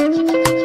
Música